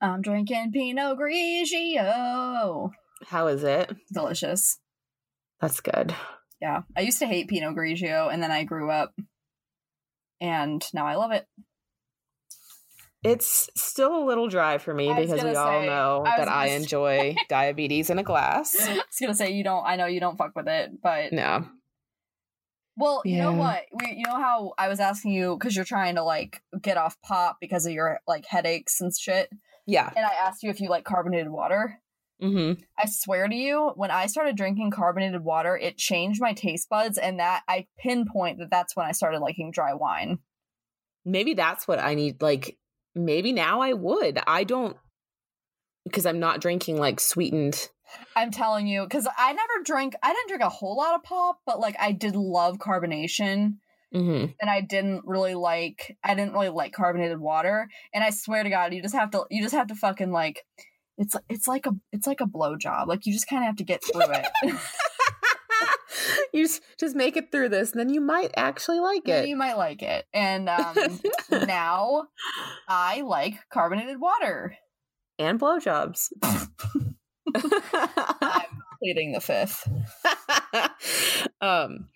I'm drinking Pinot Grigio. How is it? Delicious. That's good. Yeah. I used to hate Pinot Grigio and then I grew up and now I love it. It's still a little dry for me because we gonna all know I that I enjoy diabetes in a glass. I was gonna say you don't I know you don't fuck with it, but No. well, you know what? We, you know how I was asking you because you're trying to like get off pop because of your like headaches and shit. Yeah. And I asked you if you like carbonated water. Mm-hmm. I swear to you, when I started drinking carbonated water, it changed my taste buds, and that I pinpoint that that's when I started liking dry wine. Maybe that's what I need. Like, maybe now I would. I don't, because I'm not drinking like sweetened. I'm telling you, because I never drink. I didn't drink a whole lot of pop, but like I did love carbonation, Mm-hmm. and I didn't really like. I didn't really like carbonated water, and I swear to God, you just have to. You just have to fucking like. It's it's like a it's like a blowjob. Like you just kind of have to get through it. you just, just make it through this, and then you might actually like it. you might like it. And um, now I like carbonated water. and blowjobs. I'm pleading the fifth. um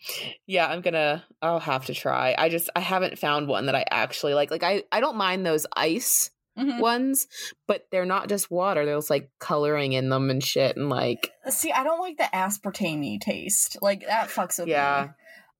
yeah i'm gonna i'll have to try i just i haven't found one that i actually like like i i don't mind those ice Mhm. ones but they're not just water there's like coloring in them and shit and like See, I don't like the aspartame taste. Like that fucks with Yeah. me.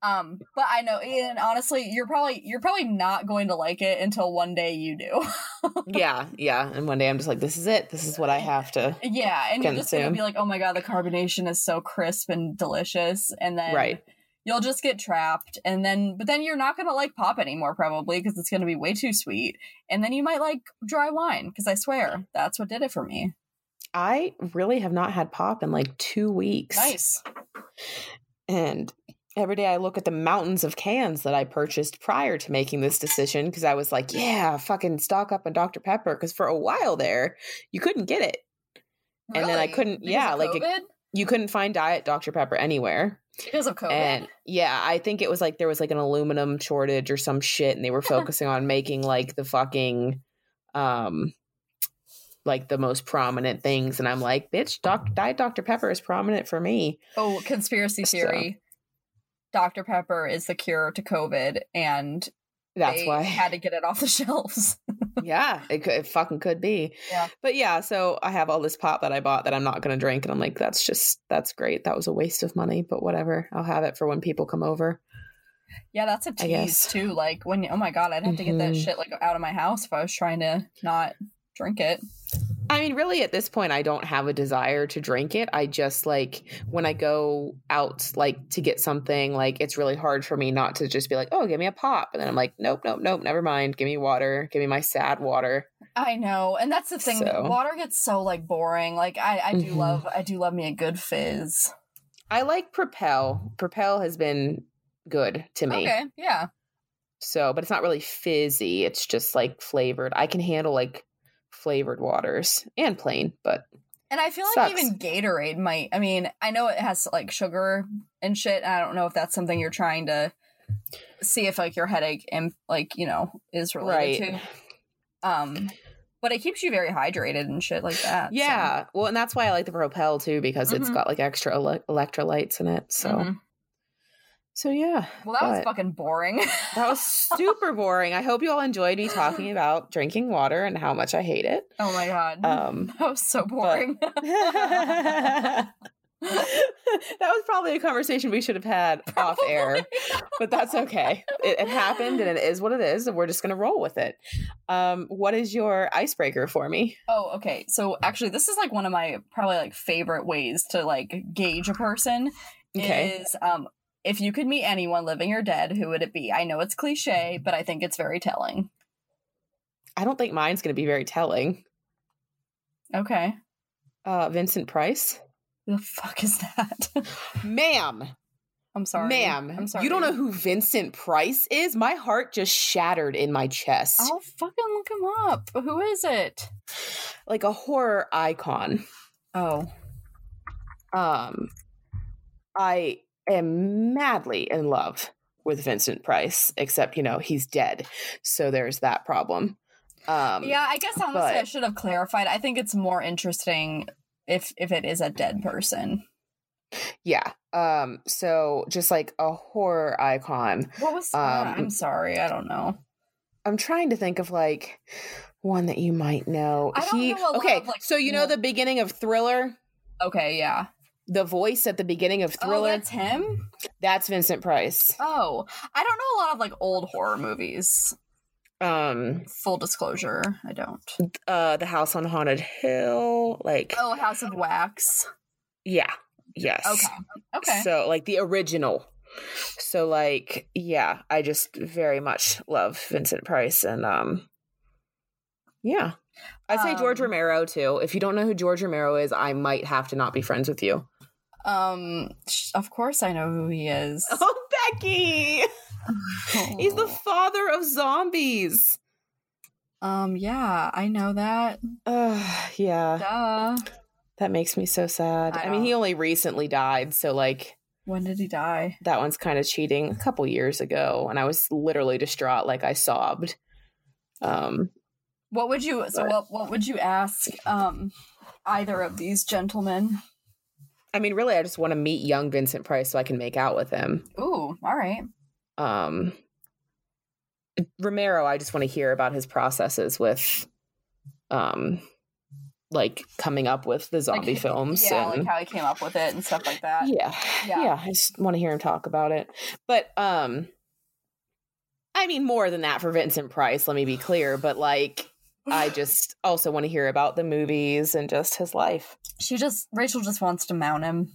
Um, but I know, and honestly, you're probably you're probably not going to like it until one day you do. yeah yeah and one day i'm just like this is it this is what i have to yeah, and you're just gonna be like, oh my god, the carbonation is so crisp and delicious, and then right you'll just get trapped, and then but then you're not gonna like pop anymore probably because it's gonna be way too sweet, and then you might like dry wine because I swear that's what did it for me. i really have not had pop in like two weeks Nice. And every day I look at the mountains of cans that I purchased prior to making this decision because I was like, yeah, fucking stock up on Dr. Pepper. Because for a while there, you couldn't get it. And then I couldn't- Because yeah, like it- You couldn't find Diet Dr. Pepper anywhere. because of COVID. And yeah, I think it was like there was like an aluminum shortage or some shit. And they were focusing on making like the fucking, um, like the most prominent things. And I'm like, bitch, Doc- Diet Dr. Pepper is prominent for me. Oh, conspiracy theory. Dr. Pepper is the cure to COVID, and That's why. had to get it off the shelves. yeah, it, could, it fucking could be. Yeah. But yeah, so I have all this pop that I bought that I'm not going to drink. And I'm like, that's just, that's great. That was a waste of money, but whatever. I'll have it for when people come over. yeah, that's a tease too. Like when, oh my god, I'd have to get that Mhm. shit like out of my house if I was trying to not drink it. I mean, really, at this point, I don't have a desire to drink it. I just like when I go out, like to get something, like it's really hard for me not to just be like, oh, give me a pop. And then I'm like, nope, nope, nope, never mind. Give me water. Give me my sad water. I know, and that's the thing. So- Water gets so like boring. Like I, I do Mhm. love, I do love me a good fizz. I like Propel. Propel has been good to me. Okay, yeah, So, but it's not really fizzy. It's just like flavored. I can handle like flavored waters and plain, but and I feel like Sucks. even Gatorade might. I mean, I know it has like sugar and shit. And I don't know if that's something you're trying to see if like your headache and like you know is related right. to. Um, but it keeps you very hydrated and shit like that. so. Yeah. Well, and that's why I like the Propel too because it's Mhm. got like extra ele- electrolytes in it. So, Mhm. So yeah. Well, that was fucking boring. That was super boring. I hope you all enjoyed me talking about drinking water and how much I hate it. oh my god, Um, that was so boring. that was probably a conversation we should have had off air, but that's okay. It, it happened and it is what it is, and we're just gonna roll with it. Um, what is your icebreaker for me? Oh, okay. So actually, this is like one of my probably like favorite ways to like gauge a person. Okay. Is um, if you could meet anyone, living or dead, who would it be? I know it's cliche, but I think it's very telling. I don't think mine's gonna be very telling. Okay. Uh, Vincent Price, Who the fuck is that? ma'am, I'm sorry, ma'am. I'm sorry. You don't know who Vincent Price is? My heart just shattered in my chest, I'll fucking look him up. Who is it? like a horror icon. Oh, Um, I am madly in love with Vincent Price, except, you know, he's dead. So there's that problem. Um, Yeah, I guess honestly I should have clarified. I think it's more interesting if if it is a dead person. yeah. Um, so just like a horror icon. What was? uh, Um, I'm sorry, I don't know. I'm trying to think of like one that you might know. I don't he know okay. of, like, so you know the beginning of Thriller, Okay, yeah. The voice at the beginning of Thriller. Oh, Thriller. that's him. that's Vincent Price. Oh, I don't know a lot of like old horror movies. Um, Full disclosure, I don't. uh, the House on Haunted Hill. Like, Oh, House of Wax. yeah, yes. Okay. Okay. So like the original. So like yeah, I just very much love Vincent Price and um yeah. I'd say George Um, Romero too. If you don't know who George Romero is, I might have to not be friends with you. Um, of course I know who he is. Oh, Becky. He's the father of zombies. Um, yeah, I know that. Uh, yeah, Duh. that makes me so sad. I I, mean, he only recently died, so like When did he die? that one's kind of cheating. A couple years ago, and I was literally distraught, like I sobbed. Um, What would you? So what? What would you ask? Um, either of these gentlemen. I mean, really, I just want to meet young Vincent Price so I can make out with him. Ooh, all right. Um, Romero, I just want to hear about his processes with, um, like coming up with the zombie Like, films. Yeah, and, like how he came up with it and stuff like that. yeah, Yeah. yeah, I just want to hear him talk about it. But, um, I mean, more than that for Vincent Price. Let me be clear, but like, I just also want to hear about the movies and just his life. She just Rachel just wants to mount him.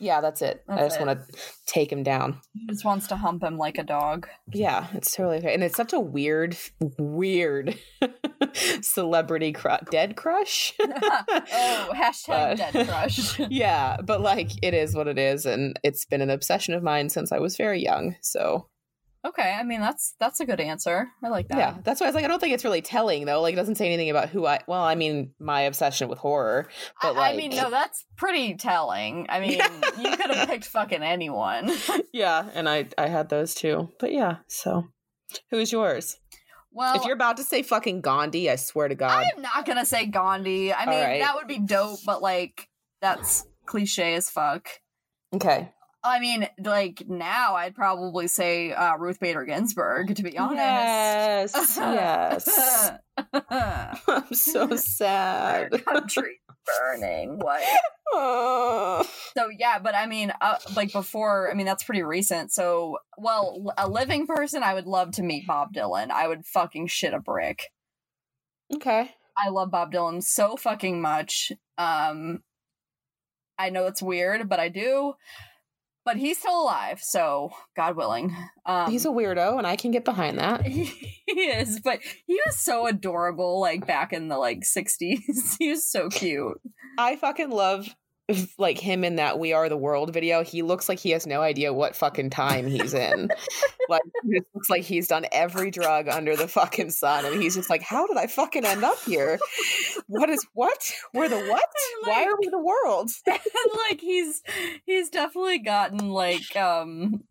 Yeah, that's it. I just want to take him down. She just wants to hump him like a dog. Yeah, it's totally okay. And it's such a weird, weird celebrity crush, dead crush. oh, hashtag dead crush. yeah, but like it is what it is. And it's been an obsession of mine since I was very young. So okay, I mean that's that's a good answer. I like that. yeah, that's why I was like, I don't think it's really telling though. Like it doesn't say anything about who I, well, I mean, my obsession with horror. But I, I mean, no, that's pretty telling. I mean, you could have picked fucking anyone. Yeah, and I, I had those too. But yeah, so who's yours? Well, if you're about to say fucking Gandhi, I swear to God. I'm not gonna say Gandhi. I mean, Alright. that would be dope, but like, that's cliche as fuck. okay. I mean, like now, I'd probably say uh, Ruth Bader Ginsburg. To be honest. Yes. yes. I'm so sad. Our country burning. What? Oh. So yeah, but I mean, uh, like before, I mean that's pretty recent. So, well, a living person, I would love to meet Bob Dylan. I would fucking shit a brick. okay. I love Bob Dylan so fucking much. Um, I know it's weird, but I do. But he's still alive, so God willing. Um, He's a weirdo, and I can get behind that. he is, but he was so adorable, like back in the like '60s. he was so cute. I fucking love like him in that "We Are the World" video. He looks like he has no idea what fucking time he's in. like it looks like he's done every drug under the fucking sun, and he's just like, "How did I fucking end up here? What is what? We're the what? Why are we the world?" and like he's he's definitely gotten like um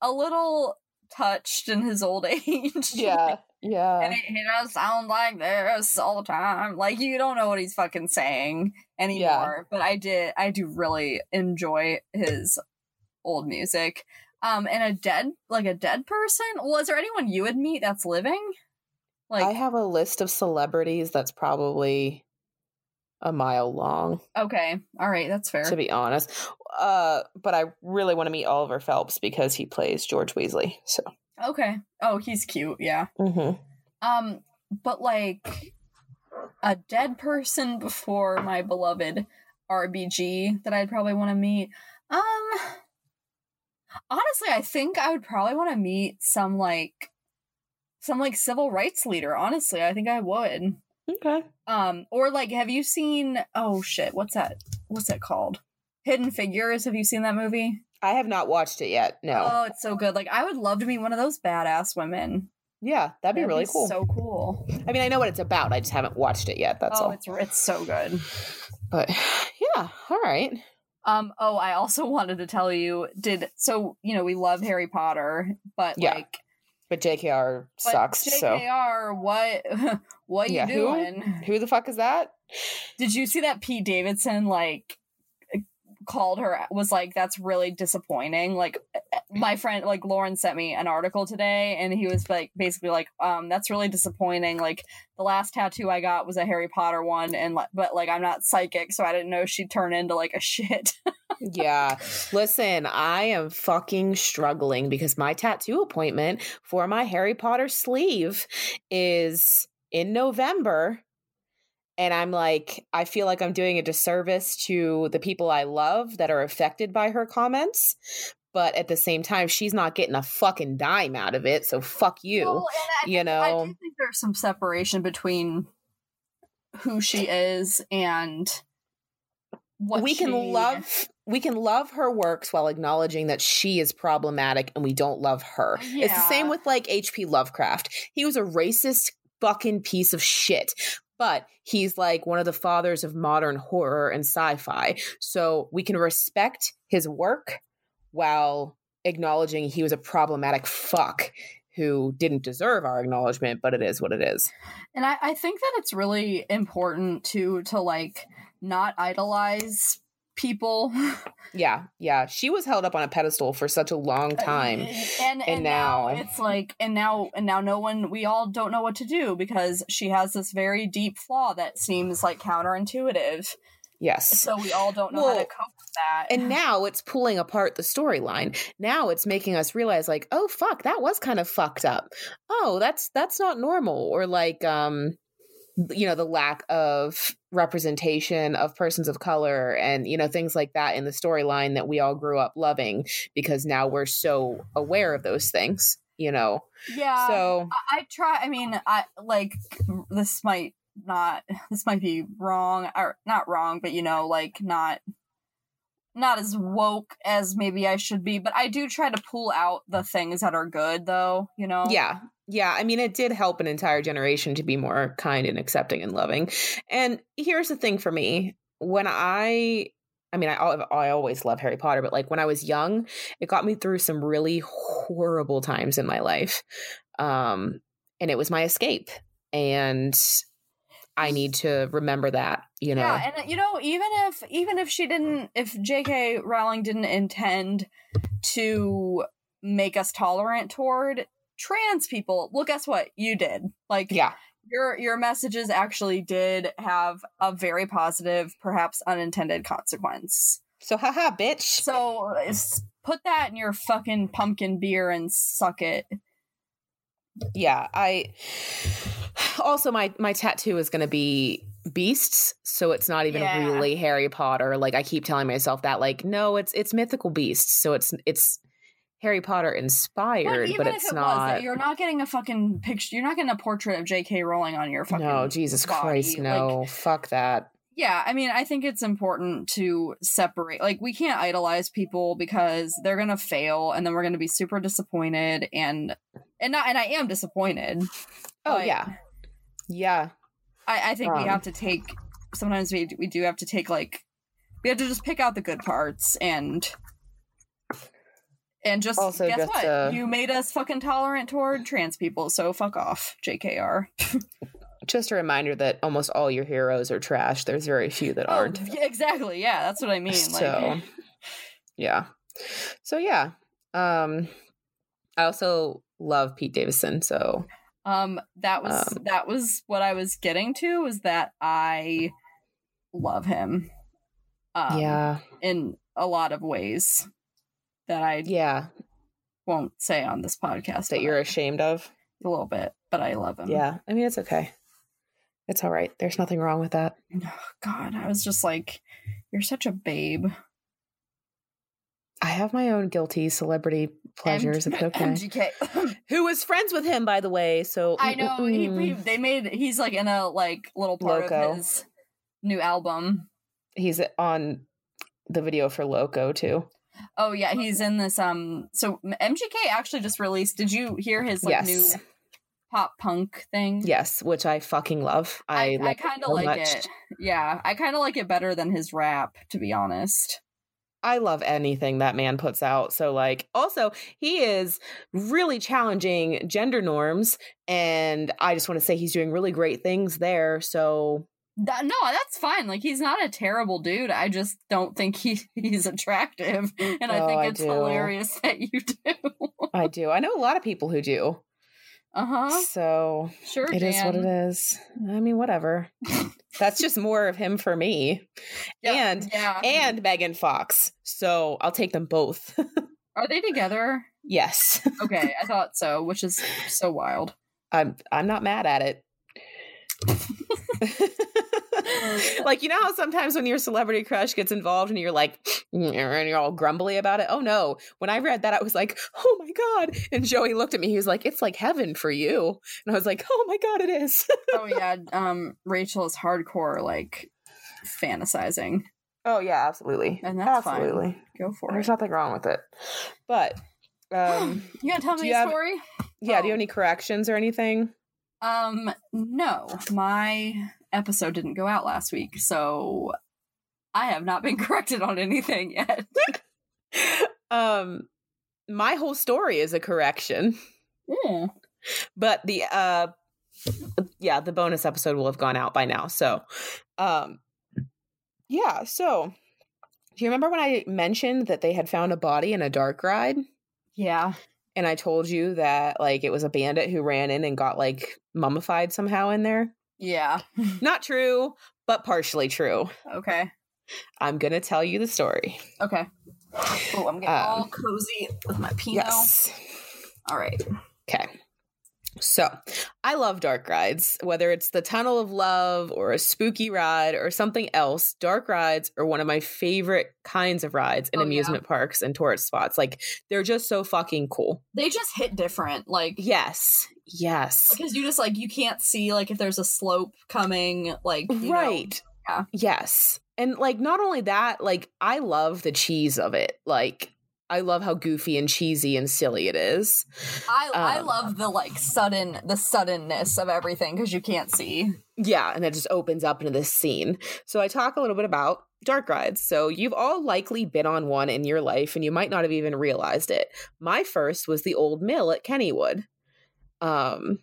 a little touched in his old age. Yeah, yeah. And he, he does sound like this all the time. Like you don't know what he's fucking saying anymore. But I did I do really enjoy his old music. Um and a dead like a dead person? Well, is there anyone you would meet that's living? Like I have a list of celebrities that's probably a mile long, okay, all right, that's fair. to be honest. Uh, but I really want to meet Oliver Phelps because he plays George Weasley. So, okay. Oh, he's cute, yeah. Mhm. Um, but like a dead person before my beloved RBG that I'd probably want to meet. Um, honestly, I think I would probably want to meet some like some like civil rights leader. Honestly, I think I would. okay. Um, or like, have you seen? Oh shit, what's that? What's that called? Hidden Figures. Have you seen that movie? I have not watched it yet. No. Oh, it's so good. Like, I would love to meet one of those badass women. yeah, that'd be That'd really cool. So cool. I mean, I know what it's about. I just haven't watched it yet. That's oh, all. it's it's so good. But yeah, all right. Um. Oh, I also wanted to tell you. Did so? You know, we love Harry Potter, but Yeah. like, But JKR But sucks. So JKR, what what you Yeah, who? doing? who the fuck is that? Did you see that Pete Davidson like called her was like that's really disappointing like my friend like lauren sent me an article today and he was like basically like um that's really disappointing like the last tattoo i got was a harry potter one and but like i'm not psychic so i didn't know she'd turn into like a shit yeah. Listen, I am fucking struggling because my tattoo appointment for my Harry Potter sleeve is in November. And I'm like, I feel like I'm doing a disservice to the people I love that are affected by her comments. But at the same time, she's not getting a fucking dime out of it. So fuck you. Well, I you think- I know? do think there's some separation between who she is and what we can love we can love her works while acknowledging that she is problematic and we don't love her. It's the same with like H.P. Lovecraft. He was a racist fucking piece of shit. But he's like one of the fathers of modern horror and sci-fi. So we can respect his work while acknowledging he was a problematic fuck who didn't deserve our acknowledgement, but it is what it is. And I, I think that it's really important to to like not idolize people. Yeah, yeah. She was held up on a pedestal for such a long time. and, and now, now- it's like and now and now no one we all don't know what to do because she has this very deep flaw that seems like counterintuitive. Yes. So we all don't know how to cope with that. and now it's pulling apart the storyline now it's making us realize like oh fuck that was kind of fucked up oh that's that's not normal or like um you know the lack of representation of persons of color and you know things like that in the storyline that we all grew up loving because now we're so aware of those things you know yeah. so I, I try I mean I like this might not this might be wrong or not wrong, but you know, like not not as woke as maybe I should be, but I do try to pull out the things that are good though, you know? Yeah. Yeah. I mean, it did help an entire generation to be more kind and accepting and loving. And here's the thing for me when I, I mean, I, I always love Harry Potter, but like when I was young, it got me through some really horrible times in my life. Um, and it was my escape. And I need to remember that, you know? Yeah, and you know, even if even if she didn't if J.K. Rowling didn't intend to make us tolerant toward trans people, well guess what? You did. Like yeah. your your messages actually did have a very positive, perhaps unintended consequence. So, haha, bitch. So put that in your fucking pumpkin beer and suck it. yeah i also my my tattoo is going to be beasts so it's not even Yeah. really harry potter like i keep telling myself that like no it's it's mythical beasts so it's it's harry potter inspired even but if it's it was, not that you're not getting a fucking picture. You're not getting a portrait of J.K. Rowling on your fucking. no jesus body. christ Like, no fuck that yeah, I mean, I think it's important to separate. Like, we can't idolize people because they're gonna fail, and then we're gonna be super disappointed, and and not. And I am disappointed. oh yeah yeah I, I think we Um, have to take. Sometimes we we do have to take like we have to just pick out the good parts and and just Also guess just, what? uh, you made us fucking tolerant toward trans people so fuck off jkr just a reminder that almost all your heroes are trash. There's very few that aren't. oh, exactly. Yeah that's what i mean so like yeah. So yeah. Um i also love pete davidson so um that was Um, that was what i was getting to was that i love him um yeah. in a lot of ways that i yeah. won't say on this podcast that you're ashamed of? A little bit but i love him. Yeah. I mean it's okay. It's all right. There's nothing wrong with that. Oh, God, I was just like, you're such a babe. i have my own guilty celebrity pleasures M- it's okay. MGK. who was friends with him by the way so I know he, mm, he, they made he's like in a like little part Loco. of his new album. he's on the video for loco too Oh yeah, he's in this. Um, so MGK actually just released. Did you hear his like yes new pop punk thing? yes which i fucking love i, I, I kind of so like much. it. Yeah, I kind of like it better than his rap, to be honest. I love anything that man puts out. So, like, also, he is really challenging gender norms. And I just want to say he's doing really great things there. So, that, no, that's fine. Like he's not a terrible dude. I just don't think he he's attractive, and I think it's I hilarious that you do. I do. I know a lot of people who do. Uh huh. So sure, it Jan. is what it is. I mean, whatever. That's just more of him for me, yeah, and yeah. and Megan Fox. So I'll take them both. Are they together? Yes. okay, I thought so, which is so wild. I'm I'm not mad at it. like you know how sometimes when your celebrity crush gets involved and you're like and you're all grumbly about it? Oh no. When i read that i was like oh my god. And joey looked at me. He was like it's like heaven for you. And i was like oh my god it is. Oh yeah. Um rachel is hardcore like fantasizing. Oh yeah absolutely. And that's absolutely. Fine. go for there's it. there's nothing wrong with it. But um you gonna tell me a story? Yeah oh. do you have oh. any corrections or anything? Um, no, my episode didn't go out last week, so I have not been corrected on anything yet. um, my whole story is a correction. Mm. But the uh yeah, the bonus episode will have gone out by now. So, um yeah, so do you remember when I mentioned that they had found a body in a dark ride? Yeah and I told you that like it was a bandit who ran in and got like mummified somehow in there. Yeah. Not true, but partially true. Okay. I'm going to tell you the story. Okay. Oh, I'm getting um, all cozy with my Pinot. Yes. All right. Okay. So, I love dark rides, whether it's the Tunnel of Love or a spooky ride or something else. Dark rides are one of my favorite kinds of rides in oh, amusement yeah. parks and tourist spots. Like, they're just so fucking cool. They just hit different. Like, yes, yes. Because you just like, you can't see, like, if there's a slope coming, like, right. Know. Yeah. Yes. And like, not only that, like, I love the cheese of it. Like, I love how goofy and cheesy and silly it is. I um, I love the like sudden the suddenness of everything because you can't see. Yeah, and it just opens up into this scene. So I talk a little bit about dark rides. So you've all likely been on one in your life and you might not have even realized it. My first was the old mill at Kennywood. Um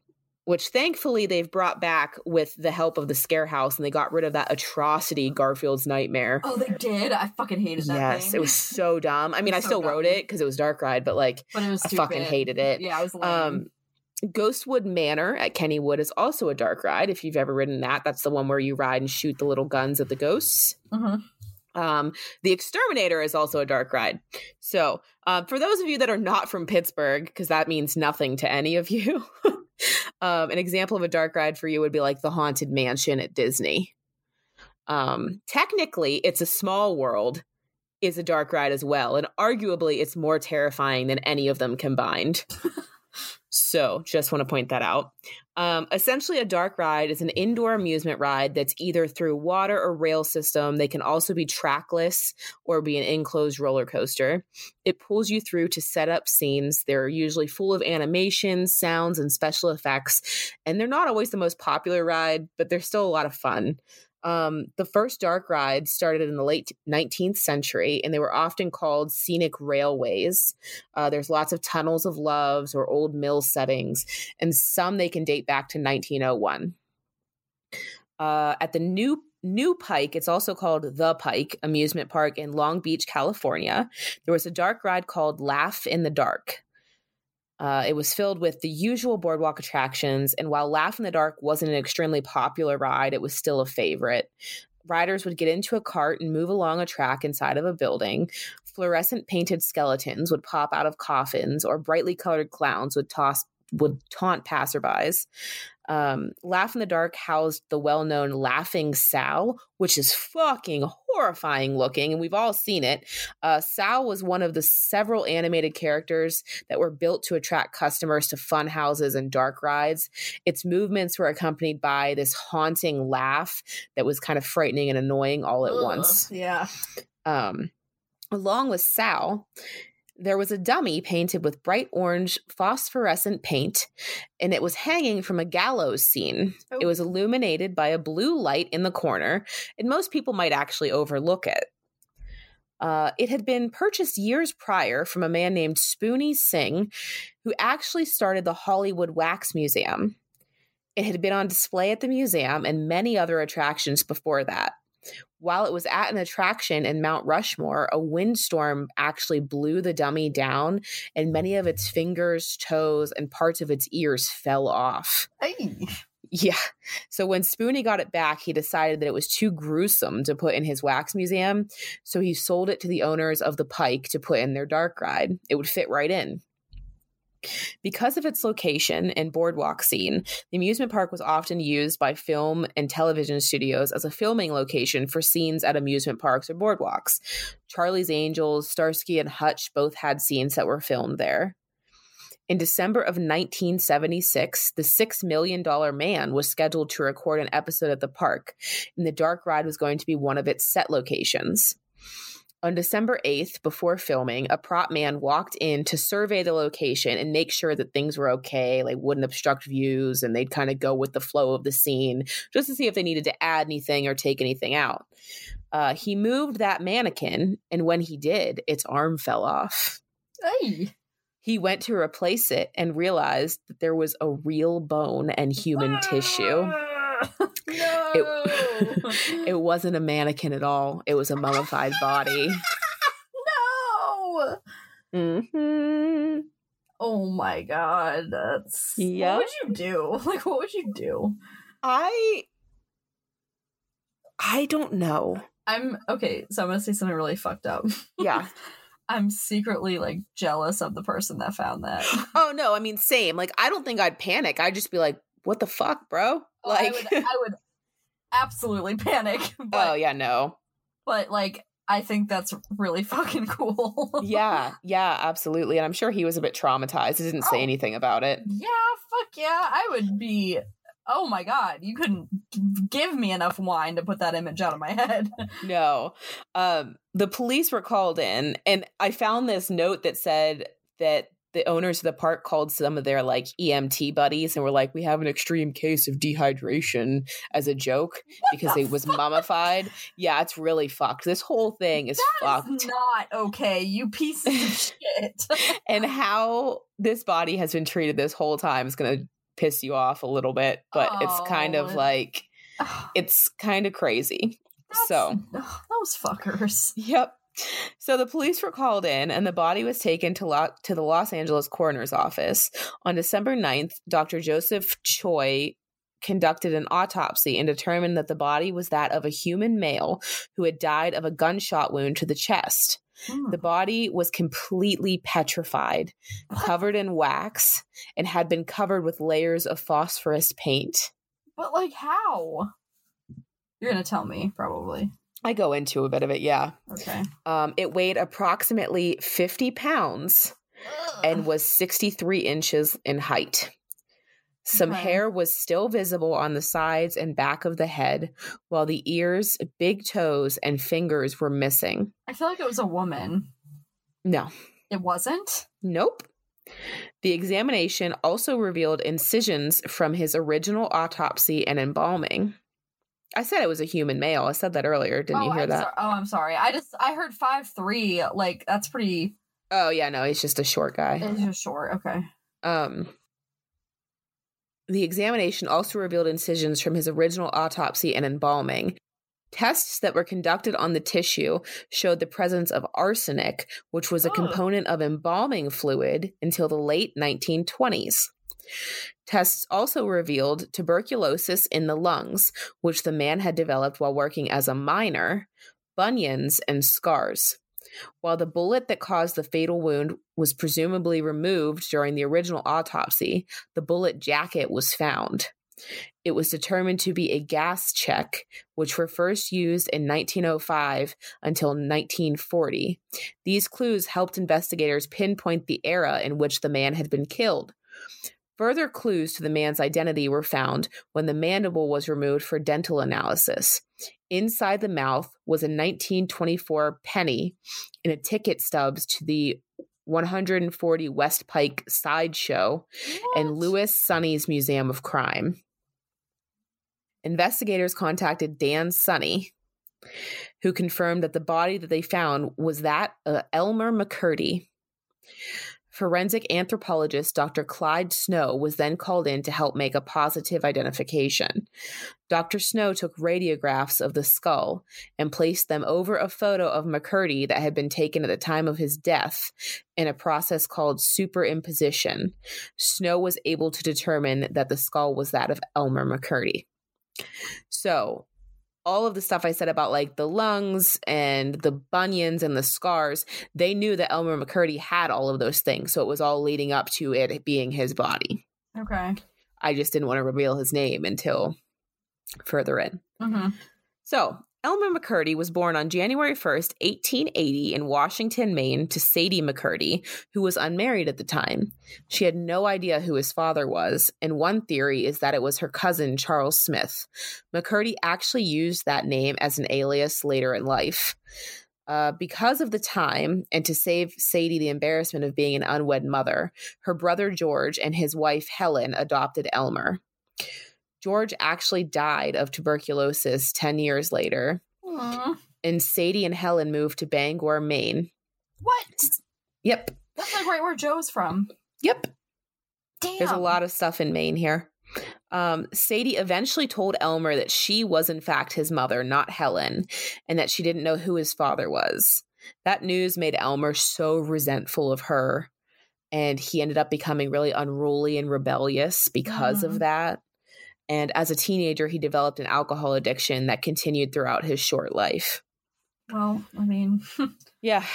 which thankfully they've brought back with the help of the scare house and they got rid of that atrocity garfield's nightmare oh they did i fucking hated that yes thing. it was so dumb i mean i so still dumb. wrote it because it was dark ride but like but i fucking hated it yeah i was lame. um Ghostwood Manor at Kennywood is also a dark ride. If you've ever ridden that, that's the one where you ride and shoot the little guns at the ghosts. Mm-hmm. Um, the Exterminator is also a dark ride. So, uh, for those of you that are not from Pittsburgh, because that means nothing to any of you, Um, an example of a dark ride for you would be like the Haunted Mansion at Disney. Um, technically, it's a small world is a dark ride as well, and arguably it's more terrifying than any of them combined. So, just want to point that out. Um, essentially, a dark ride is an indoor amusement ride that's either through water or rail system. They can also be trackless or be an enclosed roller coaster. It pulls you through to set up scenes. They're usually full of animations, sounds, and special effects. And they're not always the most popular ride, but they're still a lot of fun. Um, the first dark rides started in the late 19th century, and they were often called scenic railways. Uh, there's lots of tunnels of loves or old mill settings, and some they can date back to 1901. Uh, at the new New Pike, it's also called The Pike Amusement Park in Long Beach, California. There was a dark ride called Laugh in the Dark. Uh, it was filled with the usual boardwalk attractions, and while Laugh in the Dark wasn't an extremely popular ride, it was still a favorite. Riders would get into a cart and move along a track inside of a building. Fluorescent painted skeletons would pop out of coffins, or brightly colored clowns would toss would taunt passerbys. Um, Laugh in the Dark housed the well known Laughing Sal, which is fucking horrifying looking, and we've all seen it. Uh, Sal was one of the several animated characters that were built to attract customers to fun houses and dark rides. Its movements were accompanied by this haunting laugh that was kind of frightening and annoying all at Ugh, once. Yeah. Um, along with Sal, there was a dummy painted with bright orange phosphorescent paint, and it was hanging from a gallows scene. Oh. It was illuminated by a blue light in the corner, and most people might actually overlook it. Uh, it had been purchased years prior from a man named Spoony Singh, who actually started the Hollywood Wax Museum. It had been on display at the museum and many other attractions before that. While it was at an attraction in Mount Rushmore, a windstorm actually blew the dummy down, and mm. many of its fingers, toes, and parts of its ears fell off. Hey. Yeah. So when Spoony got it back, he decided that it was too gruesome to put in his wax museum. So he sold it to the owners of the Pike to put in their dark ride. It would fit right in. Because of its location and boardwalk scene, the amusement park was often used by film and television studios as a filming location for scenes at amusement parks or boardwalks. Charlie's Angels, Starsky, and Hutch both had scenes that were filmed there. In December of 1976, the $6 million man was scheduled to record an episode at the park, and the dark ride was going to be one of its set locations. On December 8th, before filming, a prop man walked in to survey the location and make sure that things were okay, like wouldn't obstruct views, and they'd kind of go with the flow of the scene just to see if they needed to add anything or take anything out. Uh, he moved that mannequin, and when he did, its arm fell off. Hey. He went to replace it and realized that there was a real bone and human tissue. No. It, it wasn't a mannequin at all. It was a mummified body. no. hmm Oh my god. That's Yep. What would you do? Like what would you do? I I don't know. I'm okay, so I'm gonna say something really fucked up. Yeah. I'm secretly like jealous of the person that found that. oh no, I mean same. Like I don't think I'd panic. I'd just be like, "What the fuck, bro?" Oh, Like I would, I would absolutely panic. But, Oh yeah, no. but like I think that's really fucking cool. Yeah, yeah, absolutely. And I'm sure he was a bit traumatized. He didn't say Oh. anything about it. Yeah, fuck yeah. I would be Oh my god, you couldn't give me enough wine to put that image out of my head. No. Um, the police were called in, and I found this note that said that the owners of the park called some of their like EMT buddies and were like, "We have an extreme case of dehydration" as a joke because the it was fuck? mummified. Yeah, it's really fucked. This whole thing is That fucked. is not okay, you piece of shit. and how this body has been treated this whole time is going to piss you off a little bit, but it's kind of Oh. like it's kind of crazy. So, Ugh, those fuckers. Yep. So the police were called in and the body was taken to, Lo- to the Los Angeles coroner's office. On December 9th, Dr. Joseph Choi conducted an autopsy and determined that the body was that of a human male who had died of a gunshot wound to the chest. Hmm. The body was completely petrified, covered in wax, and had been covered with layers of phosphorus paint. But like how? You're gonna tell me, probably. I go into a bit of it, yeah. Okay. Um, it weighed approximately 50 pounds and was 63 inches in height. Some Okay. hair was still visible on the sides and back of the head, while the ears, big toes, and fingers were missing. I feel like it was a woman. No, It wasn't? nope. The examination also revealed incisions from his original autopsy and embalming. I said it was a human male. I said that earlier. Didn't oh, you hear I'm that? sor- oh, I'm sorry. I just I heard five three. Like that's pretty. Oh, yeah, no, he's just a short guy. It's just short. Okay. Um, the examination also revealed incisions from his original autopsy and embalming. Tests that were conducted on the tissue showed the presence of arsenic, which was a Ugh. component of embalming fluid until the late 1920s. Tests also revealed tuberculosis in the lungs, which the man had developed while working as a miner, bunions, and scars. While the bullet that caused the fatal wound was presumably removed during the original autopsy, the bullet jacket was found. It was determined to be a gas check, which were first used in 1905 until 1940. These clues helped investigators pinpoint the era in which the man had been killed. Further clues to the man's identity were found when the mandible was removed for dental analysis. Inside the mouth was a 1924 penny and a ticket stubs to the 140 West Pike Sideshow and Lewis Sonney's Museum of Crime. Investigators contacted Dan Sonny, who confirmed that the body that they found was that of Elmer McCurdy. Forensic anthropologist Dr. Clyde Snow was then called in to help make a positive identification. Dr. Snow took radiographs of the skull and placed them over a photo of McCurdy that had been taken at the time of his death in a process called superimposition. Snow was able to determine that the skull was that of Elmer McCurdy. So, all of the stuff I said about like the lungs and the bunions and the scars, they knew that Elmer McCurdy had all of those things. So it was all leading up to it being his body. Okay. I just didn't want to reveal his name until further in. Mm-hmm. So Elmer McCurdy was born on January 1st, 1880, in Washington, Maine, to Sadie McCurdy, who was unmarried at the time. She had no idea who his father was, and one theory is that it was her cousin, Charles Smith. McCurdy actually used that name as an alias later in life. Uh, because of the time, and to save Sadie the embarrassment of being an unwed mother, her brother George and his wife Helen adopted Elmer. George actually died of tuberculosis 10 years later. Aww. And Sadie and Helen moved to Bangor, Maine. What? Yep. That's like right where Joe's from. Yep. Damn. There's a lot of stuff in Maine here. Um, Sadie eventually told Elmer that she was, in fact, his mother, not Helen, and that she didn't know who his father was. That news made Elmer so resentful of her, and he ended up becoming really unruly and rebellious because Mhm. of that. And as a teenager, he developed an alcohol addiction that continued throughout his short life. Well, I mean, Yeah.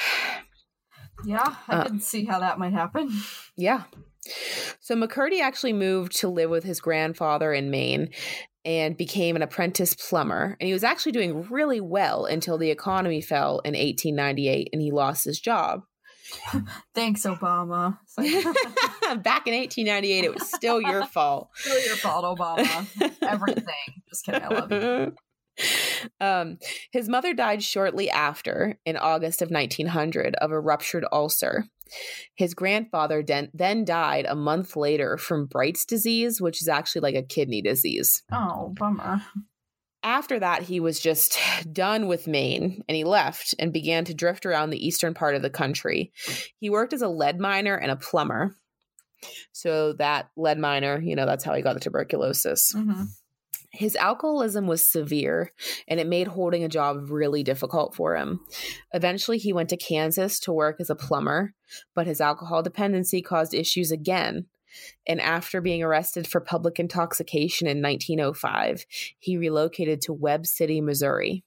yeah, I Uh, can see how that might happen. Yeah. So McCurdy actually moved to live with his grandfather in Maine and became an apprentice plumber. And he was actually doing really well until the economy fell in 1898 and he lost his job. Thanks, Obama. Like, Back in 1898, it was still your fault. still your fault, Obama. Everything. Just kidding. I love you. um, his mother died shortly after, in August of 1900, of a ruptured ulcer. His grandfather den- then died a month later from Bright's disease, which is actually like a kidney disease. Oh, bummer. After that, he was just done with Maine and he left and began to drift around the eastern part of the country. He worked as a lead miner and a plumber. So, that lead miner, you know, that's how he got the tuberculosis. hmm His alcoholism was severe and it made holding a job really difficult for him. Eventually, he went to Kansas to work as a plumber, but his alcohol dependency caused issues again. And after being arrested for public intoxication in 1905, he relocated to Webb City, Missouri.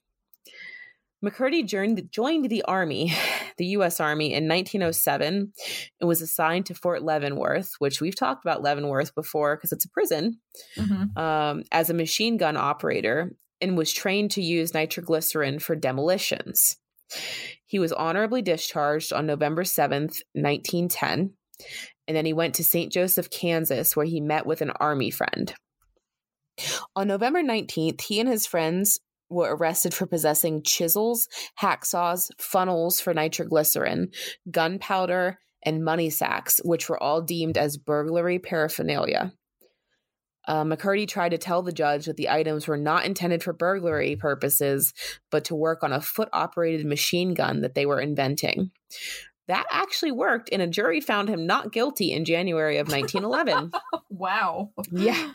McCurdy joined, joined the Army, the U.S. Army, in 1907 and was assigned to Fort Leavenworth, which we've talked about Leavenworth before because it's a prison hmm um, as a machine gun operator and was trained to use nitroglycerin for demolitions. He was honorably discharged on November 7th, 1910, and then he went to St. Joseph, Kansas, where he met with an army friend. On November 19th, he and his friends were arrested for possessing chisels, hacksaws, funnels for nitroglycerin, gunpowder, and money sacks, which were all deemed as burglary paraphernalia. Uh, McCurdy tried to tell the judge that the items were not intended for burglary purposes, but to work on a foot operated machine gun that they were inventing. That actually worked, and a jury found him not guilty in January of 1911. Wow. yeah.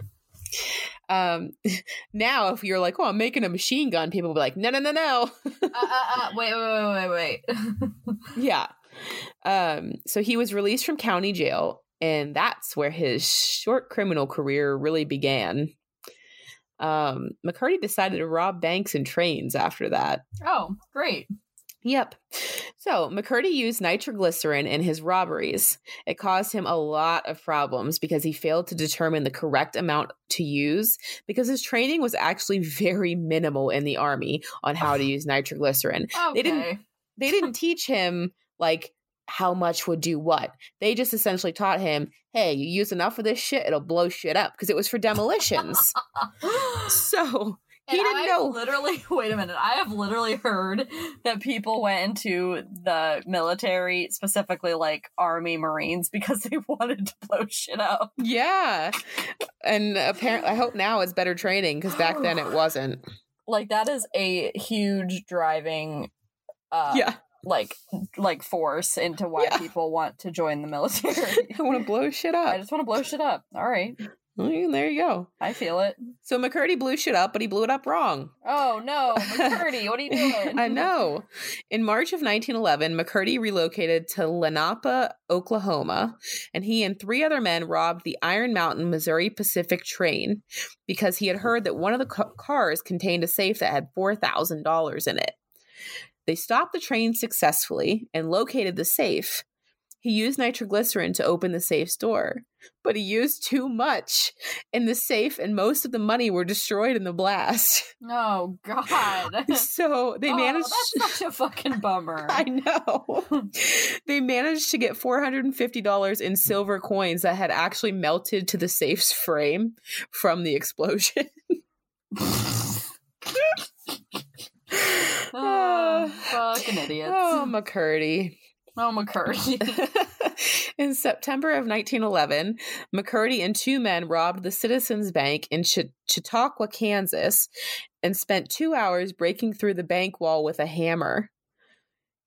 Um, now, if you're like, oh, I'm making a machine gun, people will be like, no, no, no, no. uh, uh, uh, wait, wait, wait, wait, wait. yeah. Um, so he was released from county jail, and that's where his short criminal career really began. Um, McCurdy decided to rob banks and trains after that. oh, great. Yep. So McCurdy used nitroglycerin in his robberies. It caused him a lot of problems because he failed to determine the correct amount to use because his training was actually very minimal in the army on how to use nitroglycerin. Okay. They didn't- They didn't teach him like how much would do what. They just essentially taught him, "Hey, you use enough of this shit, it'll blow shit up" because it was for demolitions. so, he didn't I've know. Literally, wait a minute. I have literally heard that people went into the military, specifically like Army Marines, because they wanted to blow shit up. Yeah. And apparently I hope now it's better training because back then it wasn't. like that is a huge driving uh yeah. like like force into why Yeah. people want to join the military. I want to blow shit up. I just want to blow shit up. All right. Well, there you go. I feel it. So McCurdy blew shit up, but he blew it up wrong. Oh no, McCurdy, what are you doing? I know. In March of 1911, McCurdy relocated to Lenapah, Oklahoma, and he and three other men robbed the Iron Mountain Missouri Pacific train because he had heard that one of the ca- cars contained a safe that had $4,000 in it. They stopped the train successfully and located the safe. He used nitroglycerin to open the safe's door, but he used too much, and the safe and most of the money were destroyed in the blast. Oh God. So they Oh, managed. That's such a fucking bummer. I know. they managed to get $450 in silver coins that had actually melted to the safe's frame from the explosion. oh, fucking oh, idiots. Oh, McCurdy. Oh, McCurdy. in September of 1911, McCurdy and two men robbed the Citizens Bank in Ch- Chautauqua, Kansas, and spent two hours breaking through the bank wall with a hammer.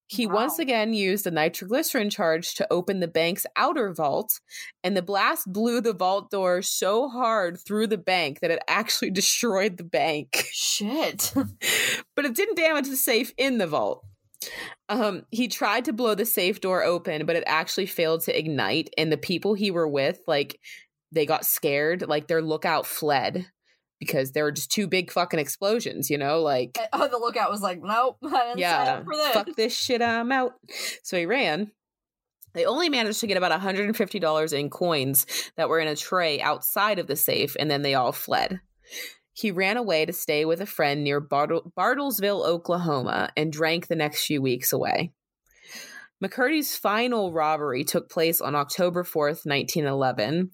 He Wow. once again used a nitroglycerin charge to open the bank's outer vault, and the blast blew the vault door so hard through the bank that it actually destroyed the bank Shit. but it didn't damage the safe in the vault. Um, he tried to blow the safe door open, but it actually failed to ignite, and the people he were with, like, they got scared, like their lookout fled because there were just two big fucking explosions, you know, like Oh, the lookout was like, nope, I didn't sign yeah, up for this. fuck this shit, I'm out. So he ran. They only managed to get about $150 in coins that were in a tray outside of the safe, and then they all fled. He ran away to stay with a friend near Bartle- Bartlesville, Oklahoma, and drank the next few weeks away. McCurdy's final robbery took place on October 4th, 1911,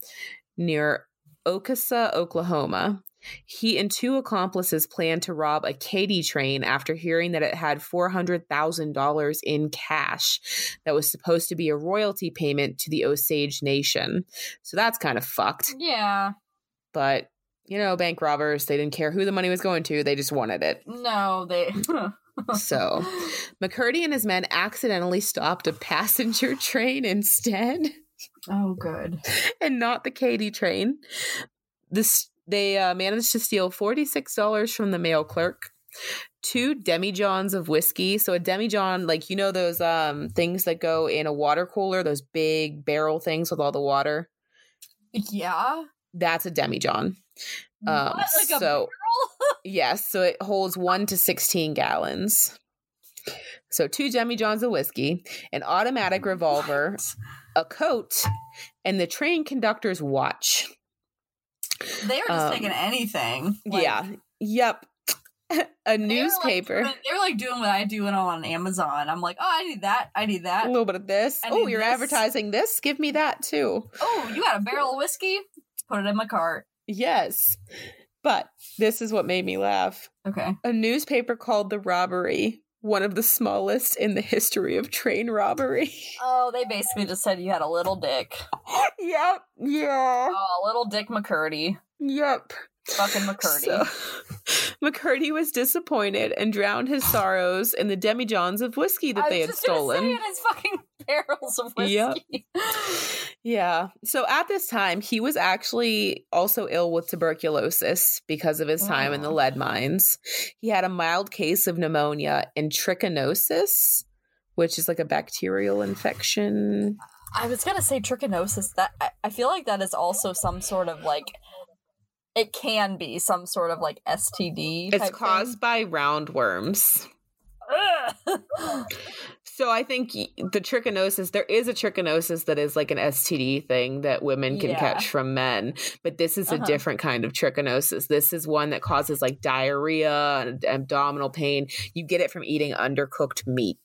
near Okesa, Oklahoma. He and two accomplices planned to rob a Katy train after hearing that it had $400,000 in cash that was supposed to be a royalty payment to the Osage Nation. So that's kind of fucked. Yeah. But, you know, bank robbers, they didn't care who the money was going to, they just wanted it. No, they. So McCurdy and his men accidentally stopped a passenger train instead. oh, good. and not the Katy train. This they uh, managed to steal forty six dollars from the mail clerk, two demijohns of whiskey. So a demijohn, like you know those um things that go in a water cooler, those big barrel things with all the water. Yeah. That's a demijohn. Um, what? Like so yes, so it holds one to sixteen gallons. So two demijohns of whiskey, an automatic revolver, What? a coat, and the train conductor's watch. They were just Um, taking anything. Like, yeah. Yep. a like, newspaper. they were like doing what I do when I'm on Amazon. I'm like, oh, I need that. I need that. a little bit of this. Oh, you're this. advertising this? Give me that too. Oh, you got a barrel of whiskey? Put it in my cart. Yes. But this is what made me laugh. Okay. A newspaper called the robbery one of the smallest in the history of train robbery. Oh, they basically just said you had a little dick. yep. Yeah. Oh, little Dick McCurdy. Yep. Fucking McCurdy. So, McCurdy was disappointed and drowned his sorrows in the demijohns of whiskey that they had just stolen. Say it is fucking barrels of Yep. whiskey. Yeah. So at this time, he was actually also ill with tuberculosis because of his time in the Oh. lead mines. He had a mild case of pneumonia and trichinosis, which is like a bacterial infection. I was gonna say trichinosis. That I, I feel like that is also some sort of like. It can be some sort of like STD. It's caused by roundworms. So I think the trichinosis, there is a trichinosis that is like an STD thing that women can Yeah. catch from men, but this is a Uh-huh. different kind of trichinosis. This is one that causes like diarrhea and abdominal pain. You get it from eating undercooked meat.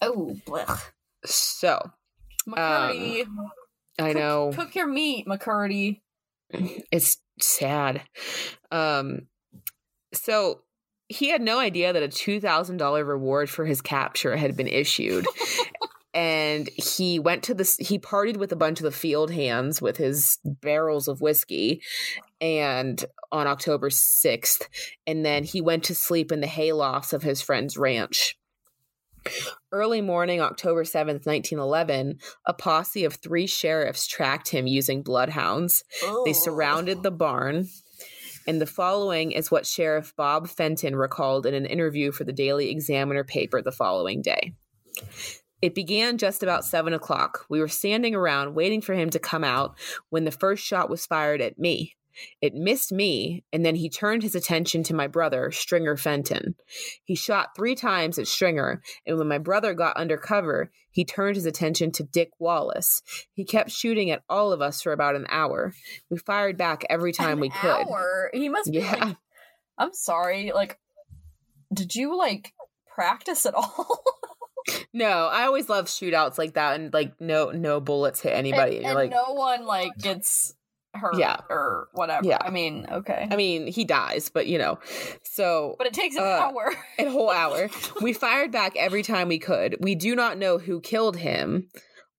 oh, blech. So McCurdy, I cook- know Cook your meat, McCurdy. it's sad. Um, so he had no idea that a two thousand dollar reward for his capture had been issued, and he went to this. He partied with a bunch of the field hands with his barrels of whiskey, and on October 6th. And then he went to sleep in the haylofts of his friend's ranch. Early morning, October 7th, 1911, a posse of three sheriffs tracked him using bloodhounds. Oh. They surrounded the barn. And the following is what Sheriff Bob Fenton recalled in an interview for the Daily Examiner paper the following day. It began just about seven o'clock. We were standing around waiting for him to come out when the first shot was fired at me. It missed me, and then he turned his attention to my brother, Stringer Fenton. He shot three times at Stringer, and when my brother got under cover, he turned his attention to Dick Wallace. He kept shooting at all of us for about an hour. We fired back every time an we could. Hour? He must be yeah. Like, I'm sorry, like did you like practice at all? no, I always love shootouts like that and like no no bullets hit anybody. And, and like no one like gets hurt yeah. or whatever. Yeah. I mean, okay. I mean, he dies, but you know. So But it takes an uh, hour. a whole hour. we fired back every time we could. We do not know who killed him.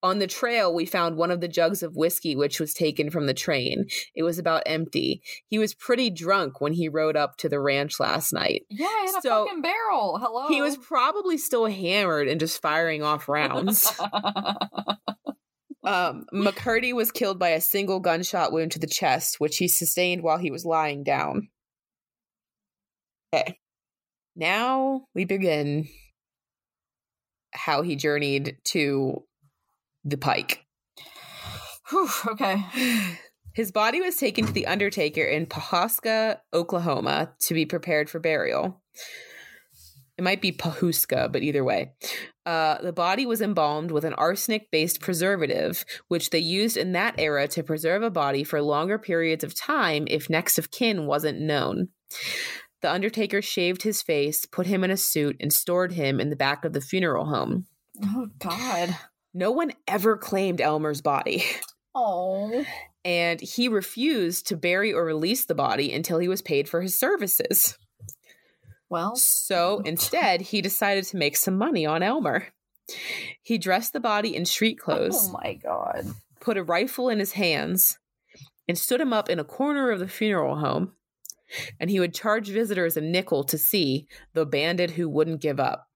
On the trail, we found one of the jugs of whiskey, which was taken from the train. It was about empty. He was pretty drunk when he rode up to the ranch last night. Yeah, had so a fucking barrel. Hello. He was probably still hammered and just firing off rounds. Um, McCurdy was killed by a single gunshot wound to the chest, which he sustained while he was lying down. Okay. Now we begin how he journeyed to the pike. Whew, okay. His body was taken to the Undertaker in Pawhuska, Oklahoma, to be prepared for burial. It might be Pahuska, but either way. Uh, the body was embalmed with an arsenic based preservative, which they used in that era to preserve a body for longer periods of time if next of kin wasn't known. The Undertaker shaved his face, put him in a suit, and stored him in the back of the funeral home. Oh, God. No one ever claimed Elmer's body. Oh. And he refused to bury or release the body until he was paid for his services. Well, so instead, he decided to make some money on Elmer. He dressed the body in street oh clothes. Oh my god. Put a rifle in his hands and stood him up in a corner of the funeral home. And he would charge visitors a nickel to see the bandit who wouldn't give up.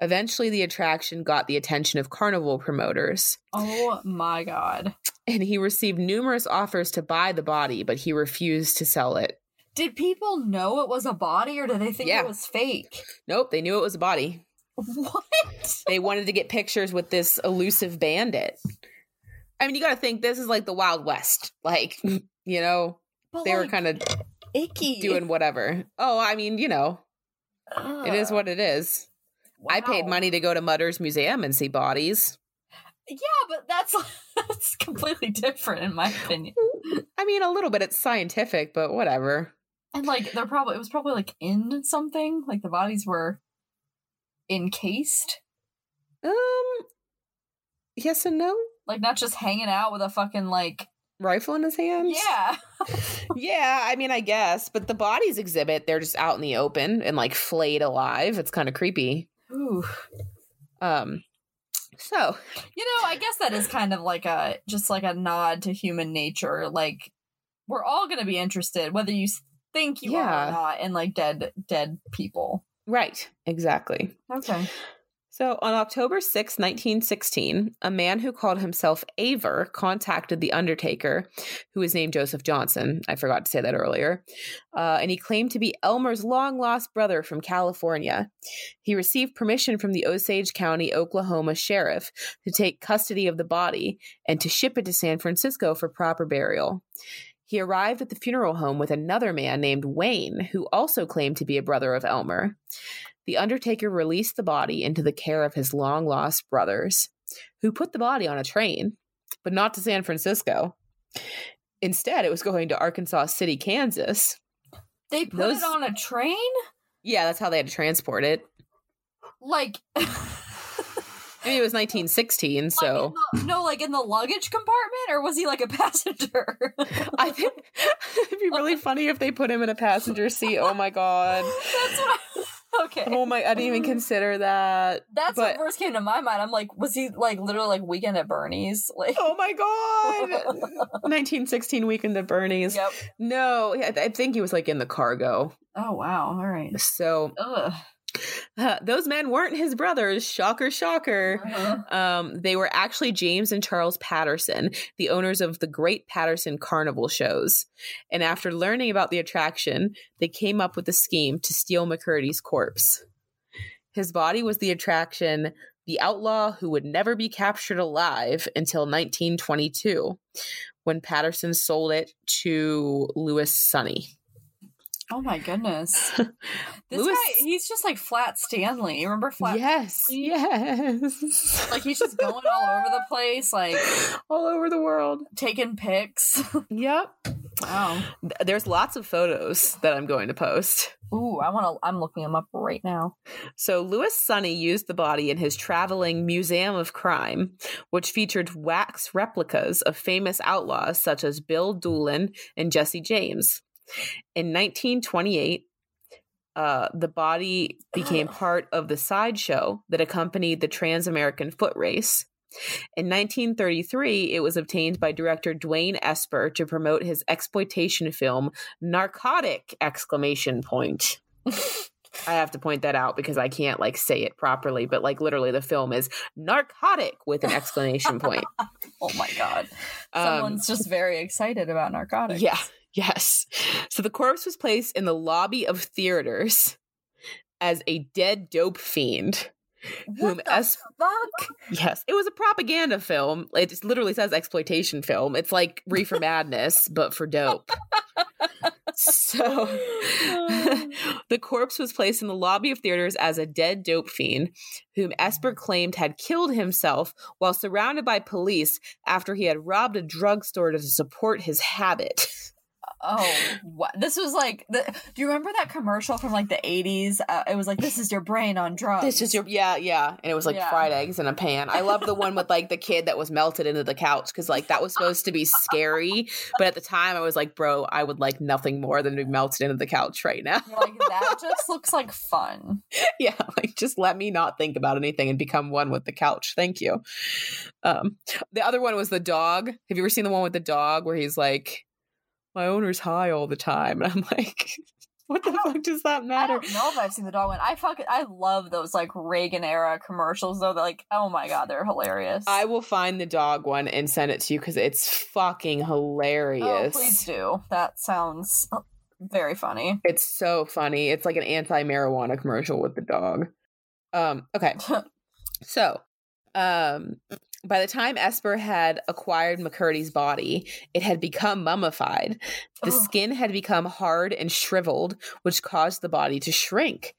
Eventually, the attraction got the attention of carnival promoters. Oh my god. And he received numerous offers to buy the body, but he refused to sell it. Did people know it was a body or did they think yeah. it was fake? Nope, they knew it was a body. What? They wanted to get pictures with this elusive bandit. I mean, you got to think this is like the Wild West. Like, you know, but they like, were kind of icky doing whatever. Oh, I mean, you know, uh, it is what it is. Wow. I paid money to go to Mutter's Museum and see bodies. Yeah, but that's that's completely different in my opinion. I mean, a little bit. It's scientific, but whatever. And like, they're probably it was probably like in something. Like the bodies were encased. Um. Yes and no. Like not just hanging out with a fucking like rifle in his hand. Yeah. yeah, I mean, I guess, but the bodies exhibit they're just out in the open and like flayed alive. It's kind of creepy. Ooh. Um. So, you know, I guess that is kind of like a just like a nod to human nature. Like we're all going to be interested whether you think you yeah. are or not in like dead dead people. Right. Exactly. Okay. So on October 6, 1916, a man who called himself Aver contacted The Undertaker, who was named Joseph Johnson. I forgot to say that earlier. Uh, and he claimed to be Elmer's long lost brother from California. He received permission from the Osage County, Oklahoma sheriff to take custody of the body and to ship it to San Francisco for proper burial. He arrived at the funeral home with another man named Wayne, who also claimed to be a brother of Elmer the Undertaker released the body into the care of his long lost brothers, who put the body on a train, but not to San Francisco. Instead, it was going to Arkansas City, Kansas. They put Those, it on a train? Yeah, that's how they had to transport it. Like. I mean, it was 1916, like so. The, no, like in the luggage compartment, or was he like a passenger? I think it'd be really funny if they put him in a passenger seat. Oh my god. That's what. I- okay. Oh my! I didn't even consider that. That's but, what first came to my mind. I'm like, was he like literally like Weekend at Bernie's? Like, oh my god, 1916 Weekend at Bernie's. Yep. No, I think he was like in the cargo. Oh wow! All right. So. Ugh. Uh, those men weren't his brothers. Shocker, shocker. Uh-huh. Um, they were actually James and Charles Patterson, the owners of the Great Patterson Carnival shows. And after learning about the attraction, they came up with a scheme to steal McCurdy's corpse. His body was the attraction, the outlaw who would never be captured alive until 1922, when Patterson sold it to Louis Sonney. Oh my goodness. This Louis, guy, he's just like Flat Stanley. Remember Flat Yes, Stanley? yes. Like he's just going all over the place, like all over the world. Taking pics. Yep. Wow. There's lots of photos that I'm going to post. Ooh, I want to I'm looking them up right now. So Louis Sonney used the body in his traveling Museum of Crime, which featured wax replicas of famous outlaws such as Bill Doolin and Jesse James. In 1928, uh, the body became part of the sideshow that accompanied the Trans American Foot Race. In 1933, it was obtained by director Dwain Esper to promote his exploitation film Narcotic! Exclamation point. I have to point that out because I can't like say it properly, but like literally the film is narcotic with an exclamation point. oh my god. Someone's um, just very excited about narcotics. Yeah. Yes. So the corpse was placed in the lobby of theaters as a dead dope fiend. What whom the es- fuck? Yes, it was a propaganda film. It literally says exploitation film. It's like Reefer Madness, but for dope. so oh. the corpse was placed in the lobby of theaters as a dead dope fiend, whom Esper claimed had killed himself while surrounded by police after he had robbed a drugstore to support his habit. Oh, what? This was like. The, do you remember that commercial from like the eighties? Uh, it was like, "This is your brain on drugs." This is your yeah, yeah, and it was like yeah. fried eggs in a pan. I love the one with like the kid that was melted into the couch because like that was supposed to be scary, but at the time I was like, "Bro, I would like nothing more than to be melted into the couch right now." You're like that just looks like fun. Yeah, like just let me not think about anything and become one with the couch. Thank you. Um, the other one was the dog. Have you ever seen the one with the dog where he's like? My owner's high all the time. And I'm like, what the fuck does that matter? I don't know if I've seen the dog one. I fucking I love those like Reagan era commercials though. They're like, oh my god, they're hilarious. I will find the dog one and send it to you because it's fucking hilarious. Oh, please do. That sounds very funny. It's so funny. It's like an anti-marijuana commercial with the dog. Um, okay. so, um, by the time Esper had acquired McCurdy's body, it had become mummified. The oh. skin had become hard and shriveled, which caused the body to shrink.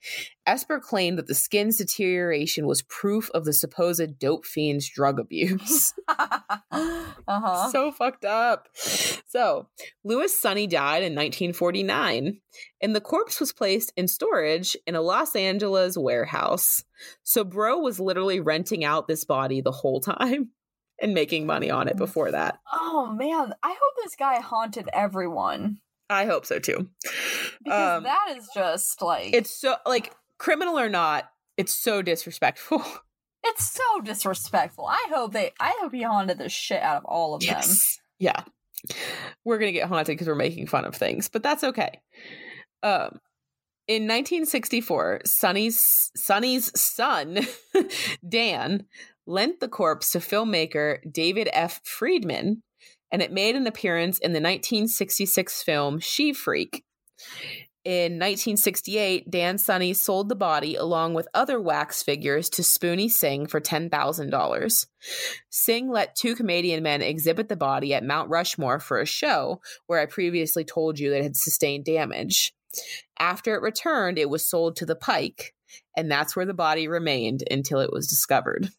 Esper claimed that the skin's deterioration was proof of the supposed dope fiend's drug abuse. uh-huh. So fucked up. So, Louis Sonney died in 1949, and the corpse was placed in storage in a Los Angeles warehouse. So, Bro was literally renting out this body the whole time and making money on it before that. Oh man, I hope this guy haunted everyone. I hope so too. Because um, that is just like it's so like criminal or not, it's so disrespectful. It's so disrespectful. I hope they I hope he haunted the shit out of all of yes. them. Yeah. We're gonna get haunted because we're making fun of things, but that's okay. Um in 1964, Sonney's Sonney's son, Dan, lent the corpse to filmmaker David F. Friedman, and it made an appearance in the 1966 film She Freak. In 1968, Dan Sonney sold the body along with other wax figures to Spoony Singh for $10,000. Singh let two Canadian men exhibit the body at Mount Rushmore for a show where I previously told you that it had sustained damage. After it returned, it was sold to the Pike, and that's where the body remained until it was discovered.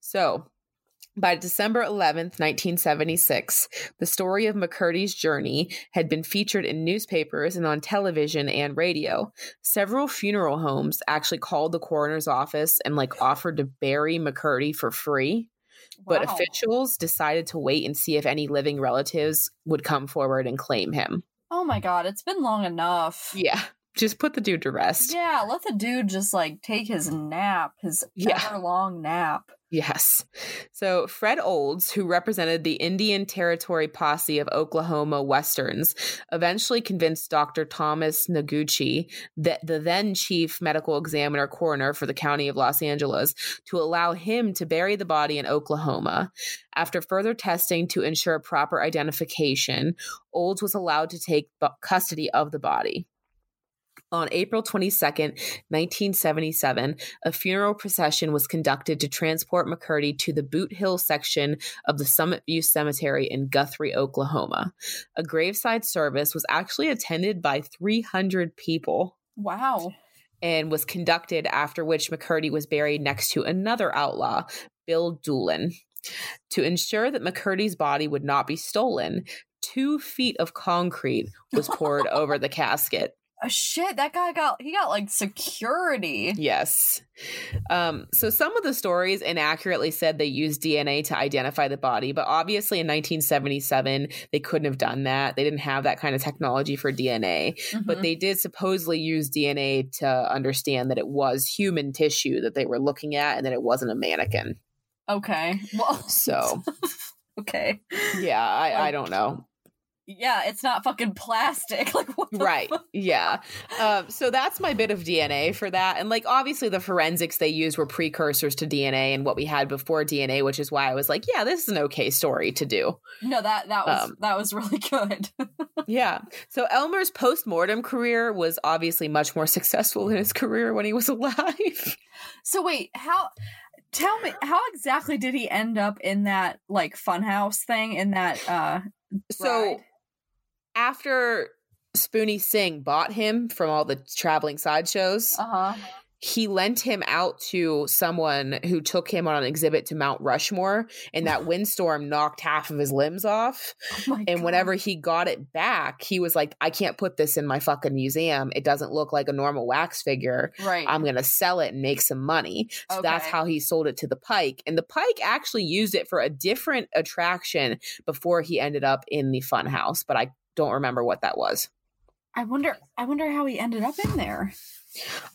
So, by December 11th, 1976, the story of McCurdy's journey had been featured in newspapers and on television and radio. Several funeral homes actually called the coroner's office and like offered to bury McCurdy for free. Wow. But officials decided to wait and see if any living relatives would come forward and claim him. Oh my god, it's been long enough. Yeah. just put the dude to rest. Yeah, let the dude just like take his nap, his yeah. hour long nap. Yes. So Fred Olds, who represented the Indian Territory Posse of Oklahoma Westerns, eventually convinced Dr. Thomas Noguchi, the, the then chief medical examiner coroner for the county of Los Angeles, to allow him to bury the body in Oklahoma. After further testing to ensure proper identification, Olds was allowed to take custody of the body. On April 22nd, 1977, a funeral procession was conducted to transport McCurdy to the Boot Hill section of the Summit View Cemetery in Guthrie, Oklahoma. A graveside service was actually attended by 300 people. Wow. And was conducted after which McCurdy was buried next to another outlaw, Bill Doolin. To ensure that McCurdy's body would not be stolen, two feet of concrete was poured over the casket oh, shit that guy got he got like security. Yes. Um so some of the stories inaccurately said they used dna to identify the body but obviously in 1977 they couldn't have done that. They didn't have that kind of technology for dna mm-hmm. but they did supposedly use dna to understand that it was human tissue that they were looking at and that it wasn't a mannequin. Okay. Well so okay. Yeah i i don't know yeah, it's not fucking plastic. Like right. Fuck? Yeah. Um, so that's my bit of DNA for that. And like obviously the forensics they used were precursors to DNA and what we had before DNA, which is why I was like, yeah, this is an okay story to do. No, that that was um, that was really good. yeah. So Elmer's post-mortem career was obviously much more successful than his career when he was alive. So wait, how tell me how exactly did he end up in that like funhouse thing in that uh so ride? After Spoony Singh bought him from all the traveling sideshows, uh-huh. he lent him out to someone who took him on an exhibit to Mount Rushmore, and that windstorm knocked half of his limbs off. Oh and God. whenever he got it back, he was like, I can't put this in my fucking museum. It doesn't look like a normal wax figure. Right. I'm going to sell it and make some money. So okay. that's how he sold it to the Pike. And the Pike actually used it for a different attraction before he ended up in the funhouse, but I don't remember what that was. I wonder I wonder how he ended up in there.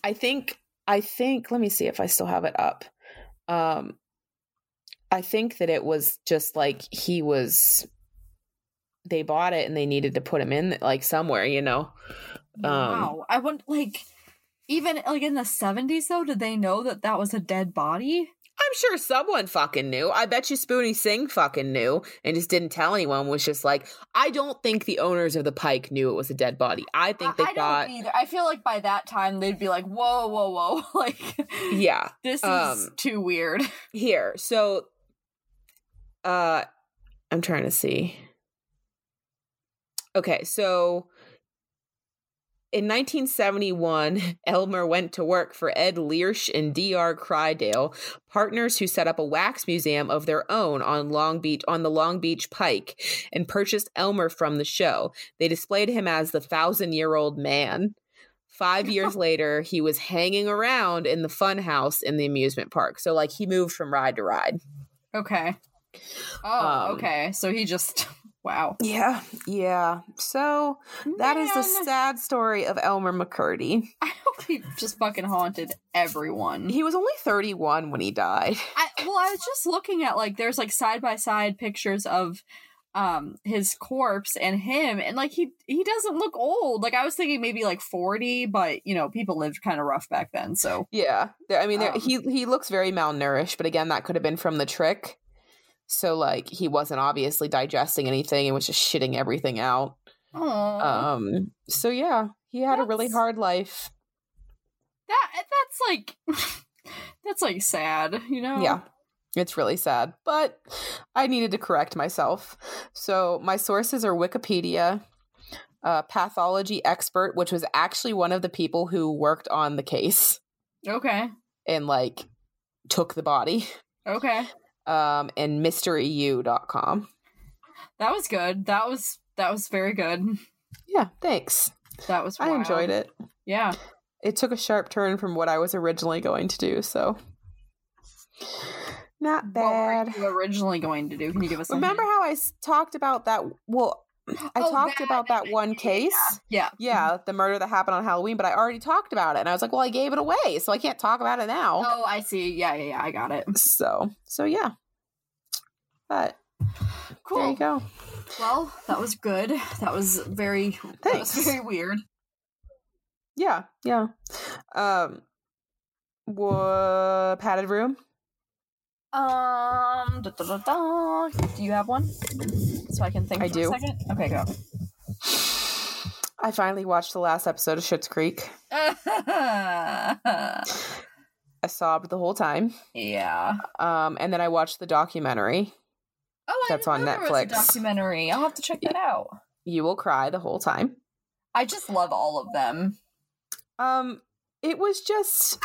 I think I think let me see if I still have it up. Um I think that it was just like he was they bought it and they needed to put him in like somewhere, you know. Um, wow. I want like even like in the 70s though did they know that that was a dead body? I'm sure someone fucking knew. I bet you Spoony Singh fucking knew and just didn't tell anyone. Was just like, I don't think the owners of the Pike knew it was a dead body. I think they I, I thought. either. I feel like by that time they'd be like, whoa, whoa, whoa, like, yeah, this is um, too weird. Here, so, uh, I'm trying to see. Okay, so in 1971, Elmer went to work for Ed Liersch and D.R. Crydale, partners who set up a wax museum of their own on Long Beach on the Long Beach Pike and purchased Elmer from the show. They displayed him as the thousand-year-old man. Five years later, he was hanging around in the fun house in the amusement park. So like he moved from ride to ride. Okay. Oh, um, okay. So he just Wow. Yeah, yeah. So that Man. is the sad story of Elmer McCurdy. I hope he just fucking haunted everyone. He was only 31 when he died. I, well, I was just looking at like there's like side by side pictures of um his corpse and him and like he he doesn't look old like i was thinking maybe like 40 but you know people lived kind of rough back then so yeah i mean um, he he looks very malnourished but again that could have been from the trick so like he wasn't obviously digesting anything and was just shitting everything out. Aww. Um so yeah, he had that's, a really hard life. That that's like that's like sad, you know? Yeah. It's really sad, but I needed to correct myself. So my sources are Wikipedia, a pathology expert, which was actually one of the people who worked on the case. Okay. And like took the body. Okay um, and mysteryu.com. That was good. That was that was very good. Yeah, thanks. That was wild. I enjoyed it. Yeah. It took a sharp turn from what I was originally going to do, so not bad. What were you originally going to do? Can you give us? Remember how I talked about that? Well, I oh, talked that, about that one case. Yeah. Yeah, the murder that happened on Halloween, but I already talked about it. And I was like, well, I gave it away, so I can't talk about it now. Oh, I see. Yeah, yeah, yeah. I got it. So, so yeah. But cool. There you go. Well, that was good. That was very Thanks. That was very weird. Yeah, yeah. Um what padded room? Um da, da, da, do you have one? So I can think I do. Okay, go. I finally watched the last episode of Schitt's Creek. I sobbed the whole time. Yeah. Um, and then I watched the documentary. Oh, I that's on Netflix. documentary. I'll have to check that out. You will cry the whole time. I just love all of them. Um, it was just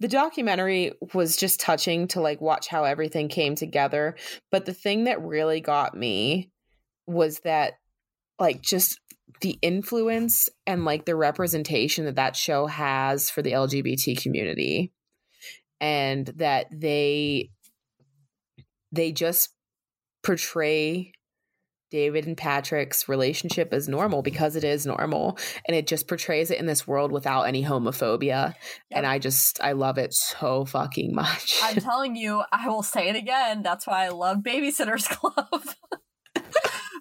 the documentary was just touching to like watch how everything came together. But the thing that really got me was that like just the influence and like the representation that that show has for the LGBT community and that they they just portray David and Patrick's relationship as normal because it is normal and it just portrays it in this world without any homophobia. Yep. And I just I love it so fucking much. I'm telling you, I will say it again. That's why I love Babysitters Club.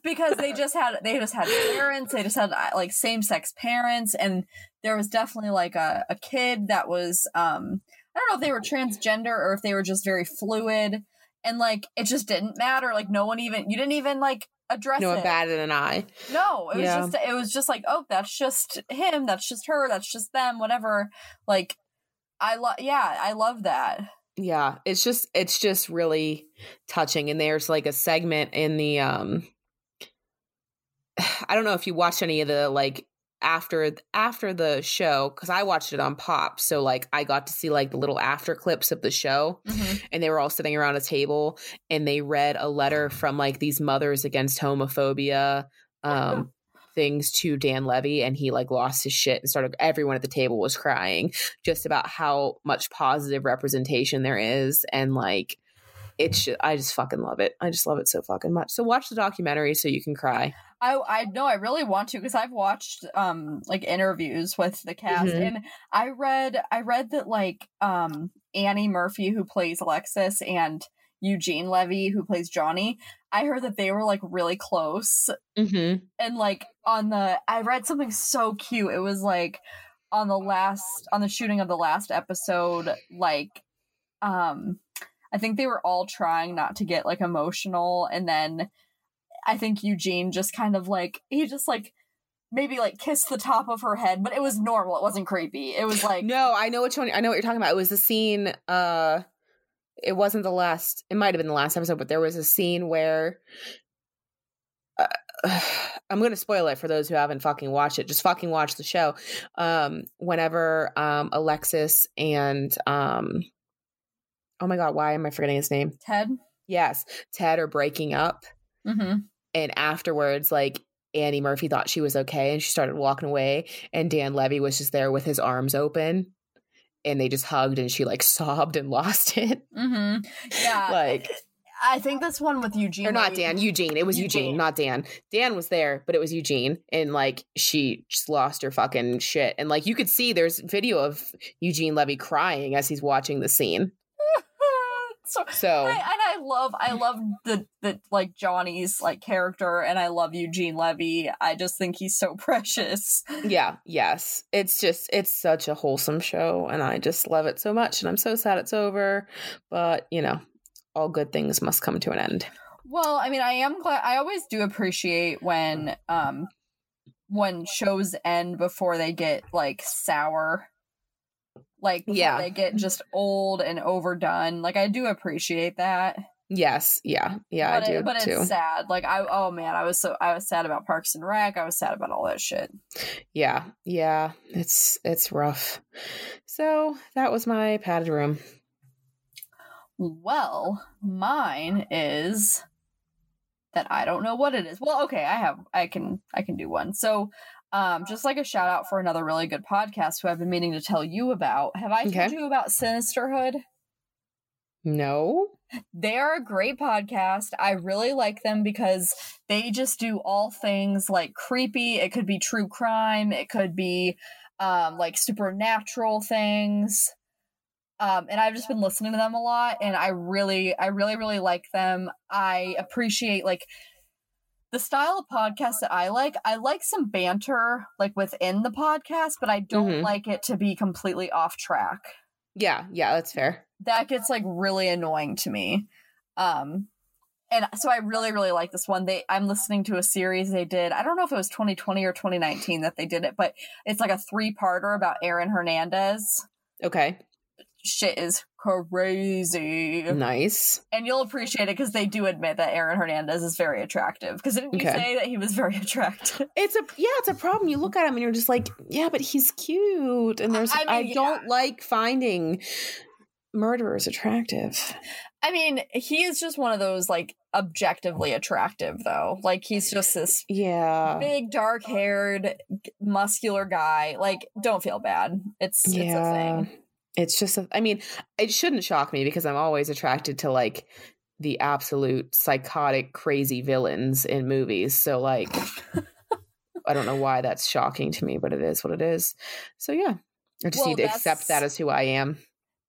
because they just had they just had parents, they just had uh, like same-sex parents and there was definitely like a, a kid that was um I don't know if they were transgender or if they were just very fluid and like it just didn't matter. Like no one even you didn't even like address it. no it. batted an eye. No, it was just it was just like oh that's just him, that's just her, that's just them, whatever. Like I love yeah, I love that. Yeah, it's just it's just really touching and there's like a segment in the um I don't know if you watched any of the like after after the show because I watched it on Pop, so like I got to see like the little after clips of the show, mm-hmm. and they were all sitting around a table and they read a letter from like these mothers against homophobia. Um, things to Dan Levy and he like lost his shit and started everyone at the table was crying just about how much positive representation there is and like it's I just fucking love it. I just love it so fucking much. So watch the documentary so you can cry. I I know I really want to because I've watched um like interviews with the cast mm-hmm. and I read I read that like um Annie Murphy who plays Alexis and Eugene Levy who plays Johnny I heard that they were like really close mm-hmm. and like on the I read something so cute it was like on the last on the shooting of the last episode like um I think they were all trying not to get like emotional and then I think Eugene just kind of like he just like maybe like kissed the top of her head, but it was normal. It wasn't creepy. It was like No, I know which one I know what you're talking about. It was the scene uh it wasn't the last it might have been the last episode, but there was a scene where uh, I'm going to spoil it for those who haven't fucking watched it. Just fucking watch the show. Um whenever um Alexis and um oh my god, why am I forgetting his name? Ted? Yes, Ted are breaking up. Mm-hmm and afterwards like Annie Murphy thought she was okay and she started walking away and Dan Levy was just there with his arms open and they just hugged and she like sobbed and lost it. Mm-hmm. Yeah. like I think this one with Eugene. Or not Dan, Eugene. It was Eugene. Eugene, not Dan. Dan was there, but it was Eugene. And like she just lost her fucking shit. And like you could see there's video of Eugene Levy crying as he's watching the scene so, so I, and I love I love the the like Johnny's like character and I love Eugene Levy. I just think he's so precious. Yeah, yes. It's just it's such a wholesome show and I just love it so much and I'm so sad it's over, but you know, all good things must come to an end. Well, I mean, I am glad I always do appreciate when um when shows end before they get like sour like yeah. they get just old and overdone. Like i do appreciate that. Yes. Yeah. Yeah but i do it, but too. it's sad. Like i oh man i was so i was sad about parks and rec. I was sad about all that shit. Yeah. Yeah. It's it's rough. So that was my padded room. Well mine is that i don't know what it is. Well okay i have i can i can do one. So um, just like a shout out for another really good podcast who I've been meaning to tell you about. Have I okay. told you about Sinisterhood? No. They are a great podcast. I really like them because they just do all things like creepy. It could be true crime. It could be um, like supernatural things. Um, and I've just been listening to them a lot, and I really, I really, really like them. I appreciate like the style of podcast that I like. I like some banter like within the podcast, but I don't mm-hmm. like it to be completely off track. Yeah, yeah, that's fair. That gets like really annoying to me. Um, and so I really, really like this one. They, I'm listening to a series they did. I don't know if it was 2020 or 2019 that they did it, but it's like a three parter about Aaron Hernandez. Okay shit is crazy. Nice. And you'll appreciate it because they do admit that Aaron Hernandez is very attractive. Because didn't okay. you say that he was very attractive? It's a yeah, it's a problem. You look at him and you're just like, yeah, but he's cute. And there's I, mean, I yeah. don't like finding murderers attractive. I mean, he is just one of those like objectively attractive though. Like he's just this yeah big dark haired muscular guy. Like don't feel bad. It's yeah. it's a thing it's just a, I mean, it shouldn't shock me because I'm always attracted to like the absolute psychotic crazy villains in movies. So like I don't know why that's shocking to me, but it is what it is. So yeah. I just well, need to accept that as who I am.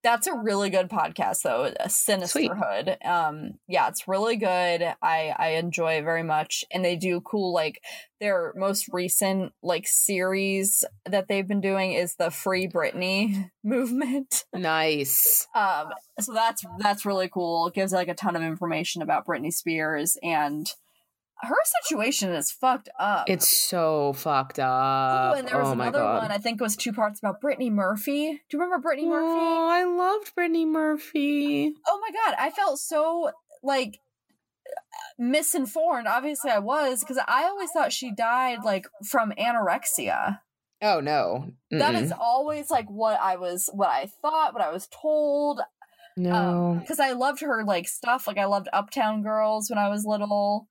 That's a really good podcast, though. A Sinisterhood. Um, yeah, it's really good. I I enjoy it very much, and they do cool like their most recent like series that they've been doing is the Free Britney movement. Nice. um, so that's that's really cool. It gives like a ton of information about Britney Spears and her situation is fucked up. It's so fucked up. Ooh, and there was oh another one, I think it was two parts about Brittany Murphy. Do you remember Brittany Murphy? Oh, I loved Brittany Murphy. Oh my god, I felt so like misinformed. Obviously, I was because I always thought she died like from anorexia. Oh no, that is always like what I was, what I thought, what I was told. No, because um, I loved her like stuff. Like I loved Uptown Girls when I was little.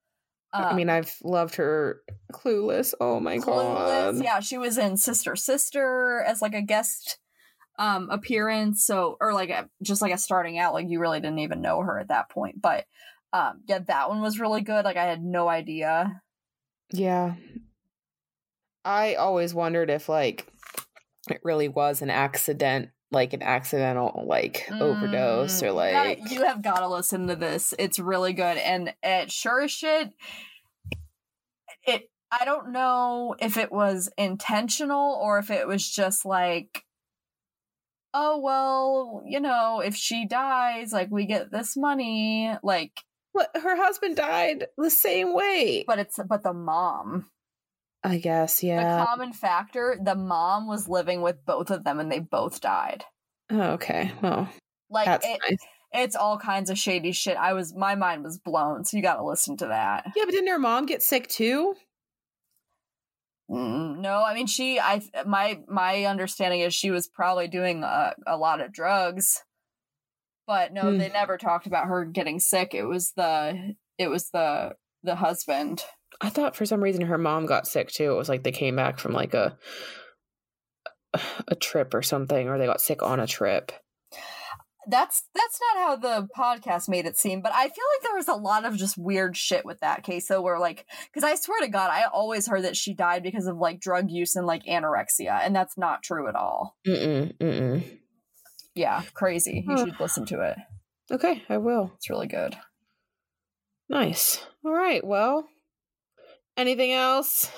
Um, I mean, um, I've loved her Clueless. Oh my Clueless, god. Yeah, she was in Sister Sister as like a guest um appearance. So or like a, just like a starting out, like you really didn't even know her at that point. But um yeah, that one was really good. Like I had no idea. Yeah. I always wondered if like it really was an accident like an accidental like mm, overdose or like you, you have got to listen to this. It's really good and it sure as shit it I don't know if it was intentional or if it was just like oh well, you know, if she dies like we get this money like what her husband died the same way. But it's but the mom I guess, yeah. The common factor, the mom was living with both of them and they both died. Oh, okay. Well, like it, nice. it's all kinds of shady shit. I was my mind was blown, so you got to listen to that. Yeah, but didn't her mom get sick too? Mm, no, I mean she. I my my understanding is she was probably doing a, a lot of drugs, but no, mm. they never talked about her getting sick. It was the it was the the husband. I thought for some reason her mom got sick too. It was like they came back from like a a trip or something, or they got sick on a trip. That's that's not how the podcast made it seem, but I feel like there was a lot of just weird shit with that case. So where like, because I swear to God, I always heard that she died because of like drug use and like anorexia, and that's not true at all. Mm-mm, mm-mm. Yeah, crazy. You should listen to it. Okay, I will. It's really good. Nice. All right. Well, Anything else?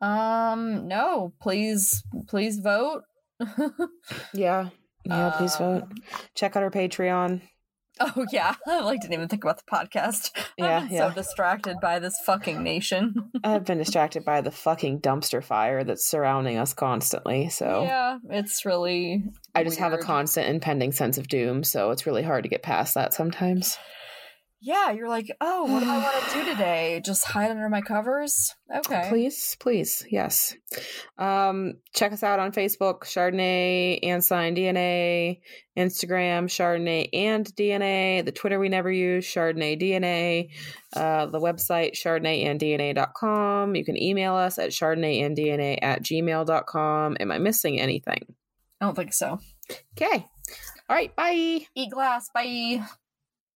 Um, no. Please, please vote. yeah, yeah. Please um, vote. Check out our Patreon. Oh yeah, I like didn't even think about the podcast. Yeah, I've been yeah. so distracted by this fucking nation. I've been distracted by the fucking dumpster fire that's surrounding us constantly. So yeah, it's really. I just weird. have a constant impending sense of doom, so it's really hard to get past that sometimes yeah, you're like, oh, what do I want to do today? Just hide under my covers? Okay. Please, please, yes. Um, check us out on Facebook, Chardonnay and Sign DNA, Instagram, Chardonnay and DNA, the Twitter we never use, Chardonnay DNA, uh, the website, chardonnayanddna.com. You can email us at chardonnayanddna at gmail.com. Am I missing anything? I don't think so. Okay. All right. Bye. Eat glass. Bye.